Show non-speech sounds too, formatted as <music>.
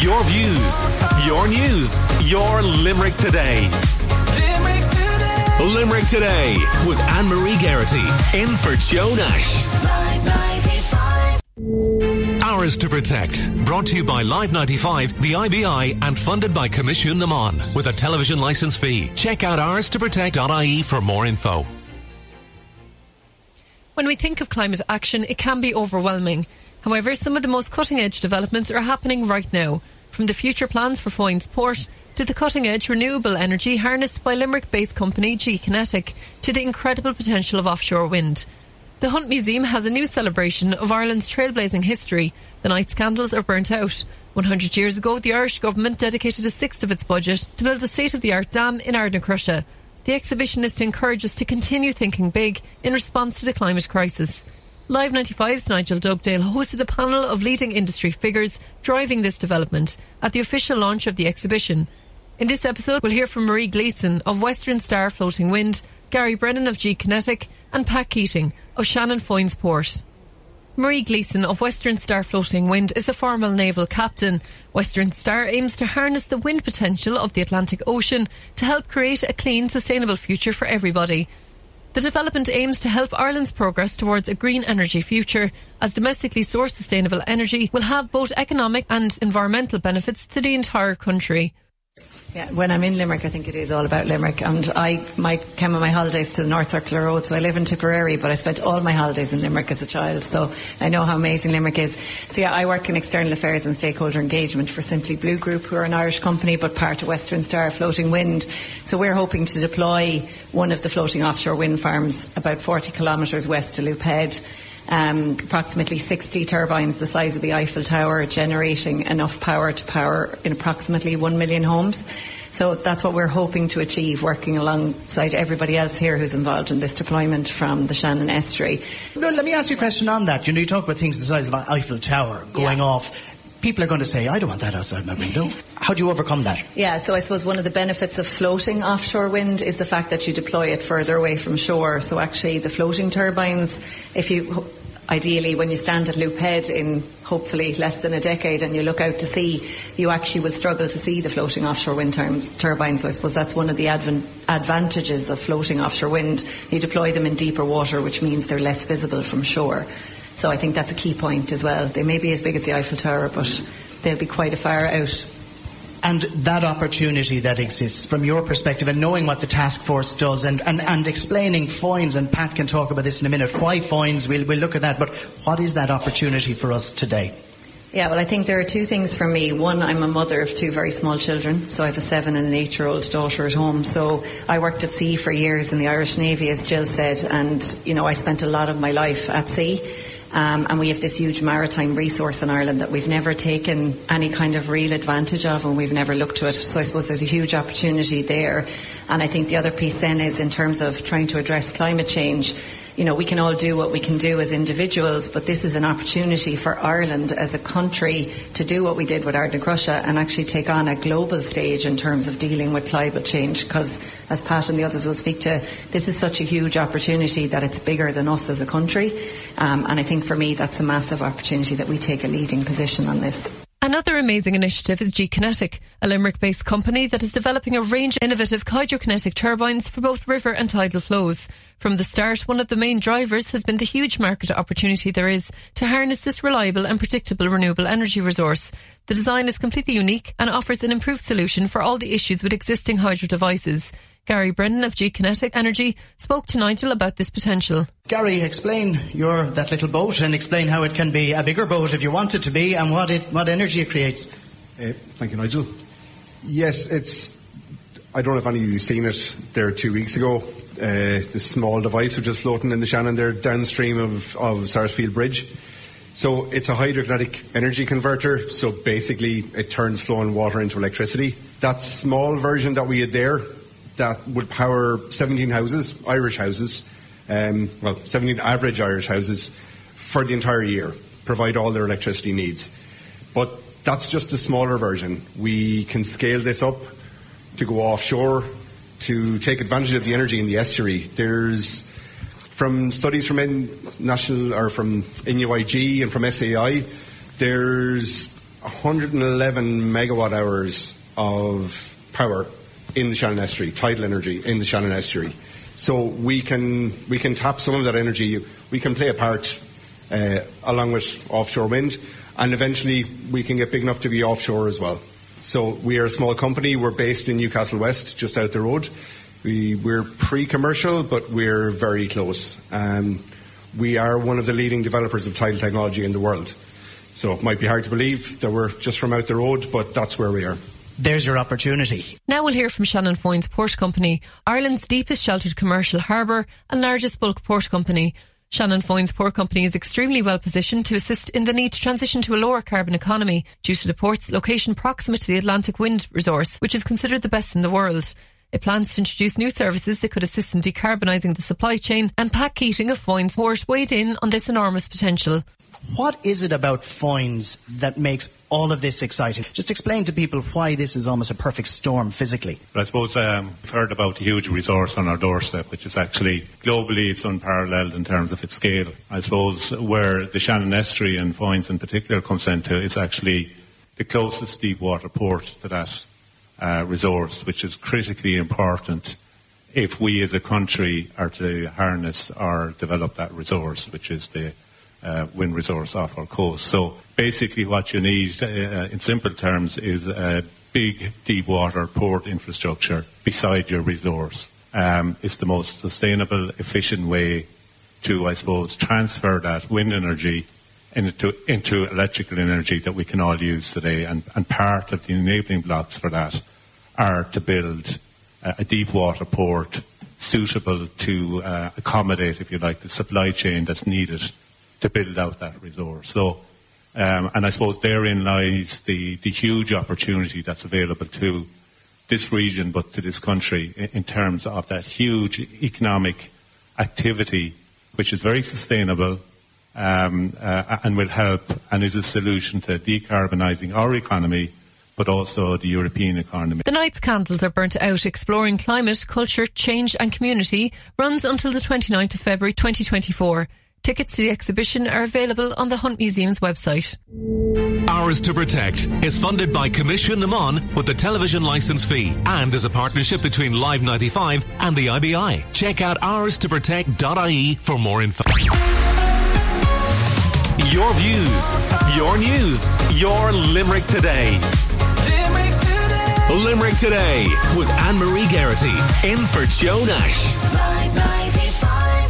Your views, your news, your Limerick today. Limerick today. Limerick today with Anne Marie Garrity in for Joe Nash. Live 95. Ours to Protect. Brought to you by Live 95, the IBI, and funded by Coimisiún na Meán with a television license fee. Check out ours-to-protect.ie for more info. When we think of climate action, it can be overwhelming. However, some of the most cutting edge developments are happening right now. From the future plans for Foynes Port to the cutting edge renewable energy harnessed by Limerick based company GKinetic to the incredible potential of offshore wind. The Hunt Museum has a new celebration of Ireland's trailblazing history. The night's candles are burnt out. 100 years ago, the Irish government dedicated a sixth of its budget to build a state of the art dam in Ardnacrusha. The exhibition is to encourage us to continue thinking big in response to the climate crisis. Live 95's Nigel Dugdale hosted a panel of leading industry figures driving this development at the official launch of the exhibition. In this episode, we'll hear from Marie Gleeson of Western Star Floating Wind, Gary Brennan of GKinetic, and Pat Keating of Shannon Foynes Port. Marie Gleeson of Western Star Floating Wind is a former naval captain. Western Star aims to harness the wind potential of the Atlantic Ocean to help create a clean, sustainable future for everybody. The development aims to help Ireland's progress towards a green energy future, as domestically sourced sustainable energy will have both economic and environmental benefits to the entire country. Yeah, when I'm in Limerick, I think it is all about Limerick. And I my, came on my holidays to the North Circular Road, so I live in Tipperary, but I spent all my holidays in Limerick as a child, so I know how amazing Limerick is. So yeah, I work in external affairs and stakeholder engagement for Simply Blue Group, who are an Irish company, but part of Western Star Floating Wind. So we're hoping to deploy one of the floating offshore wind farms about 40 kilometres west to Loop Head um, approximately 60 turbines the size of the Eiffel Tower, generating enough power to power in approximately 1 million homes. So that's what we're hoping to achieve, working alongside everybody else here who's involved in this deployment from the Shannon Estuary. No, let me ask you a question on that. You know, you talk about things the size of an Eiffel Tower going Yeah. off. People are going to say, I don't want that outside my window. <laughs> How do you overcome that? Yeah, so I suppose one of the benefits of floating offshore wind is the fact that you deploy it further away from shore. So actually, the floating turbines, if you ideally when you stand at Loop Head in hopefully less than a decade and you look out to sea, you actually will struggle to see the floating offshore wind turbines. So I suppose that's one of the advan- advantages of floating offshore wind. You deploy them in deeper water, which means they're less visible from shore. So I think that's a key point as well. They may be as big as the Eiffel Tower, but they'll be quite a far out. And that opportunity that exists from your perspective and knowing what the task force does and, and, and explaining Foynes, and Pat can talk about this in a minute, why Foynes, we'll, we'll look at that, but what is that opportunity for us today? Yeah, well, I think there are two things for me. One, I'm a mother of two very small children, so I have a seven and an eight year old daughter at home. So I worked at sea for years in the Irish Navy, as Jill said, and, you know, I spent a lot of my life at sea. Um, and we have this huge maritime resource in Ireland that we've never taken any kind of real advantage of and we've never looked to it. So I suppose there's a huge opportunity there. And I think the other piece then is in terms of trying to address climate change. You know, we can all do what we can do as individuals, but this is an opportunity for Ireland as a country to do what we did with Ardnacrusha and actually take on a global stage in terms of dealing with climate change. Because, as Pat and the others will speak to, this is such a huge opportunity that it's bigger than us as a country. Um, and I think for me, that's a massive opportunity that we take a leading position on this. Another amazing initiative is GKinetic, a Limerick based company that is developing a range of innovative hydrokinetic turbines for both river and tidal flows. From the start, one of the main drivers has been the huge market opportunity there is to harness this reliable and predictable renewable energy resource. The design is completely unique and offers an improved solution for all the issues with existing hydro devices. Gary Brennan of GKinetic Energy spoke to Nigel about this potential. Gary, explain your that little boat and explain how it can be a bigger boat if you want it to be and what it what energy it creates. Uh, thank you, Nigel. Yes, it's. I don't know if any of you seen it there two weeks ago. Uh, this small device which is floating in the Shannon there downstream of, of Sarsfield Bridge. So it's a hydrokinetic energy converter. So basically, it turns flowing water into electricity. That small version that we had there, that would power 17 houses, Irish houses, um, well, 17 average Irish houses for the entire year, provide all their electricity needs. But that's just a smaller version. We can scale this up to go offshore to take advantage of the energy in the estuary. There's from studies from N- national or from NUIG and from SEAI, there's 111 megawatt hours of power in the Shannon Estuary, tidal energy in the Shannon Estuary. So we can we can tap some of that energy. We can play a part uh, along with offshore wind, and eventually we can get big enough to be offshore as well. So we are a small company. We're based in Newcastle West, just out the road. We, we're pre-commercial, but we're very close. Um, we are one of the leading developers of tidal technology in the world. So it might be hard to believe that we're just from out the road, but that's where we are. There's your opportunity. Now we'll hear from Shannon Foynes Port Company, Ireland's deepest sheltered commercial harbour and largest bulk port company. Shannon Foynes Port Company is extremely well positioned to assist in the need to transition to a lower carbon economy due to the port's location proximate to the Atlantic wind resource, which is considered the best in the world. It plans to introduce new services that could assist in decarbonising the supply chain, and Pat Keating of Foynes Port weighed in on this enormous potential. What is it about Foynes that makes all of this exciting? Just explain to people why this is almost a perfect storm physically. I suppose um, we've heard about the huge resource on our doorstep, which is actually globally it's unparalleled in terms of its scale. I suppose where the Shannon Estuary and Foynes in particular comes into is actually the closest deep water port to that uh, resource, which is critically important if we as a country are to harness or develop that resource, which is the uh, wind resource off our coast. So basically, what you need, uh, in simple terms, is a big deep water port infrastructure beside your resource. Um, it's the most sustainable, efficient way to, I suppose, transfer that wind energy into, into electrical energy that we can all use today. And, and part of the enabling blocks for that are to build a, a deep water port suitable to uh, accommodate, if you like, the supply chain that's needed to build out that resource. So, um, and I suppose therein lies the, the huge opportunity that's available to this region, but to this country in, in terms of that huge economic activity, which is very sustainable um, uh, and will help and is a solution to decarbonising our economy but also the European economy. The night's candles are burnt out exploring climate, culture, change and community runs until the 29th of February 2024. Tickets to the exhibition are available on the Hunt Museum's website. Ours to Protect is funded by Coimisiún na Meán with the television license fee and is a partnership between Live 95 and the IBI. Check out ourstoprotect.ie for more info. Your views, your news, your Limerick today. Limerick today. Limerick today with Anne Marie Garrity in for Joe Nash.